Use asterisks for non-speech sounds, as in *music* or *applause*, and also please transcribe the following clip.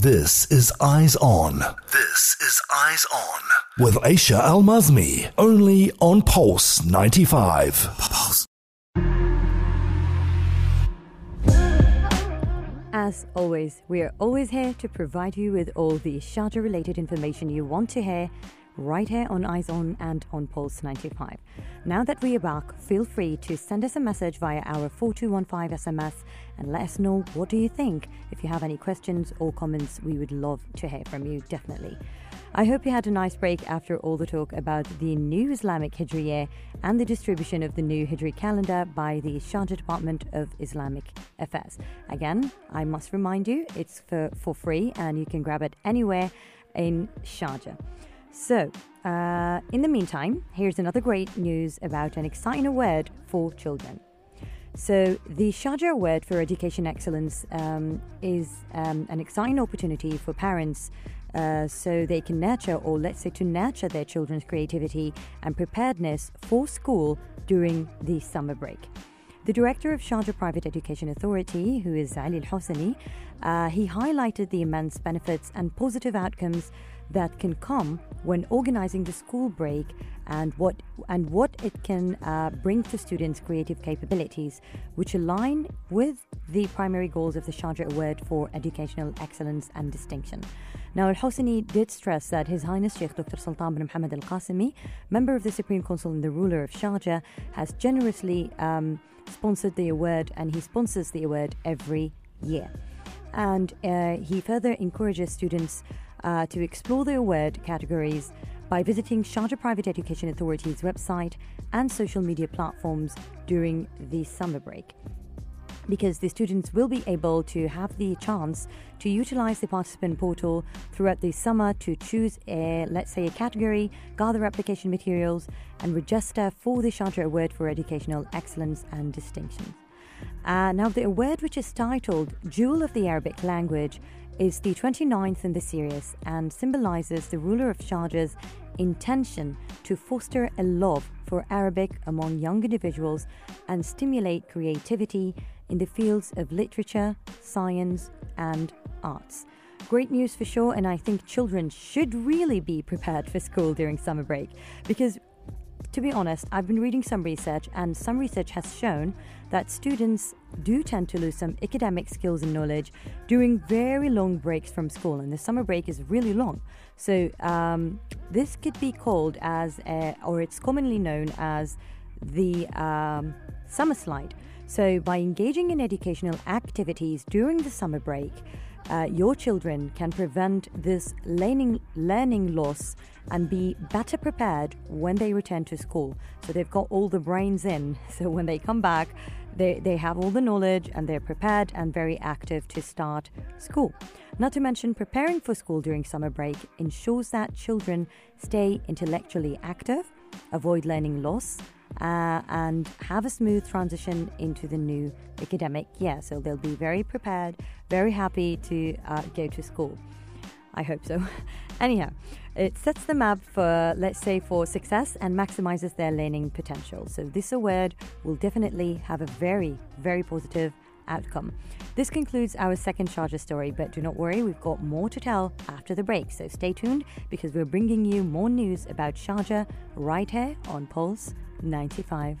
This is Eyes On. This is Eyes On. With Aisha Al Mazmi. Only on Pulse 95. Pulse. As always, we are always here to provide you with all the Sharjah related information you want to hear right here on Eyes and on Pulse 95. Now that we are back, feel free to send us a message via our 4215 SMS and let us know what do you think. If you have any questions or comments, we would love to hear from you, definitely. I hope you had a nice break after all the talk about the new Islamic Hijri year and the distribution of the new Hijri calendar by the Sharjah Department of Islamic Affairs. Again, I must remind you, it's for, for free and you can grab it anywhere in Sharjah. So, uh, in the meantime, here's another great news about an exciting award for children. So, the Sharjah Award for Education Excellence um, is um, an exciting opportunity for parents uh, so they can nurture, or let's say to nurture their children's creativity and preparedness for school during the summer break. The director of Sharjah Private Education Authority, who is Ali Al Hosani, uh, he highlighted the immense benefits and positive outcomes that can come when organizing the school break and what and what it can uh, bring to students' creative capabilities, which align with the primary goals of the Sharjah Award for Educational Excellence and Distinction. Now, Al Hosani did stress that His Highness Sheikh Dr. Sultan bin Mohammed Al Qasimi, member of the Supreme Council and the ruler of Sharjah, has generously um, sponsored the award and he sponsors the award every year. And uh, he further encourages students uh, to explore the award categories by visiting Sharjah Private Education Authority's website and social media platforms during the summer break. Because the students will be able to have the chance to utilize the participant portal throughout the summer to choose a, let's say, a category, gather application materials, and register for the Sharjah Award for Educational Excellence and Distinction. Uh, now, the award, which is titled Jewel of the Arabic Language, is the 29th in the series and symbolizes the ruler of Sharjah's intention to foster a love for Arabic among young individuals and stimulate creativity in the fields of literature, science, and arts. Great news for sure, and I think children should really be prepared for school during summer break because to be honest, I've been reading some research, and some research has shown that students do tend to lose some academic skills and knowledge during very long breaks from school, and the summer break is really long. So, um, this could be called as, a, or it's commonly known as the um, summer slide. So, by engaging in educational activities during the summer break, uh, your children can prevent this learning, learning loss and be better prepared when they return to school. So they've got all the brains in. *laughs* So when they come back, they, they have all the knowledge and they're prepared and very active to start school. Not to mention, preparing for school during summer break ensures that children stay intellectually active, avoid learning loss, uh, and have a smooth transition into the new academic year. So they'll be very prepared, very happy to uh, go to school. I hope so. *laughs* Anyhow, it sets them up for, let's say, for success and maximizes their learning potential. So this award will definitely have a very, very positive outcome. This concludes our second Sharjah story, but do not worry, we've got more to tell after the break. So stay tuned because we're bringing you more news about Sharjah right here on Pulse 95.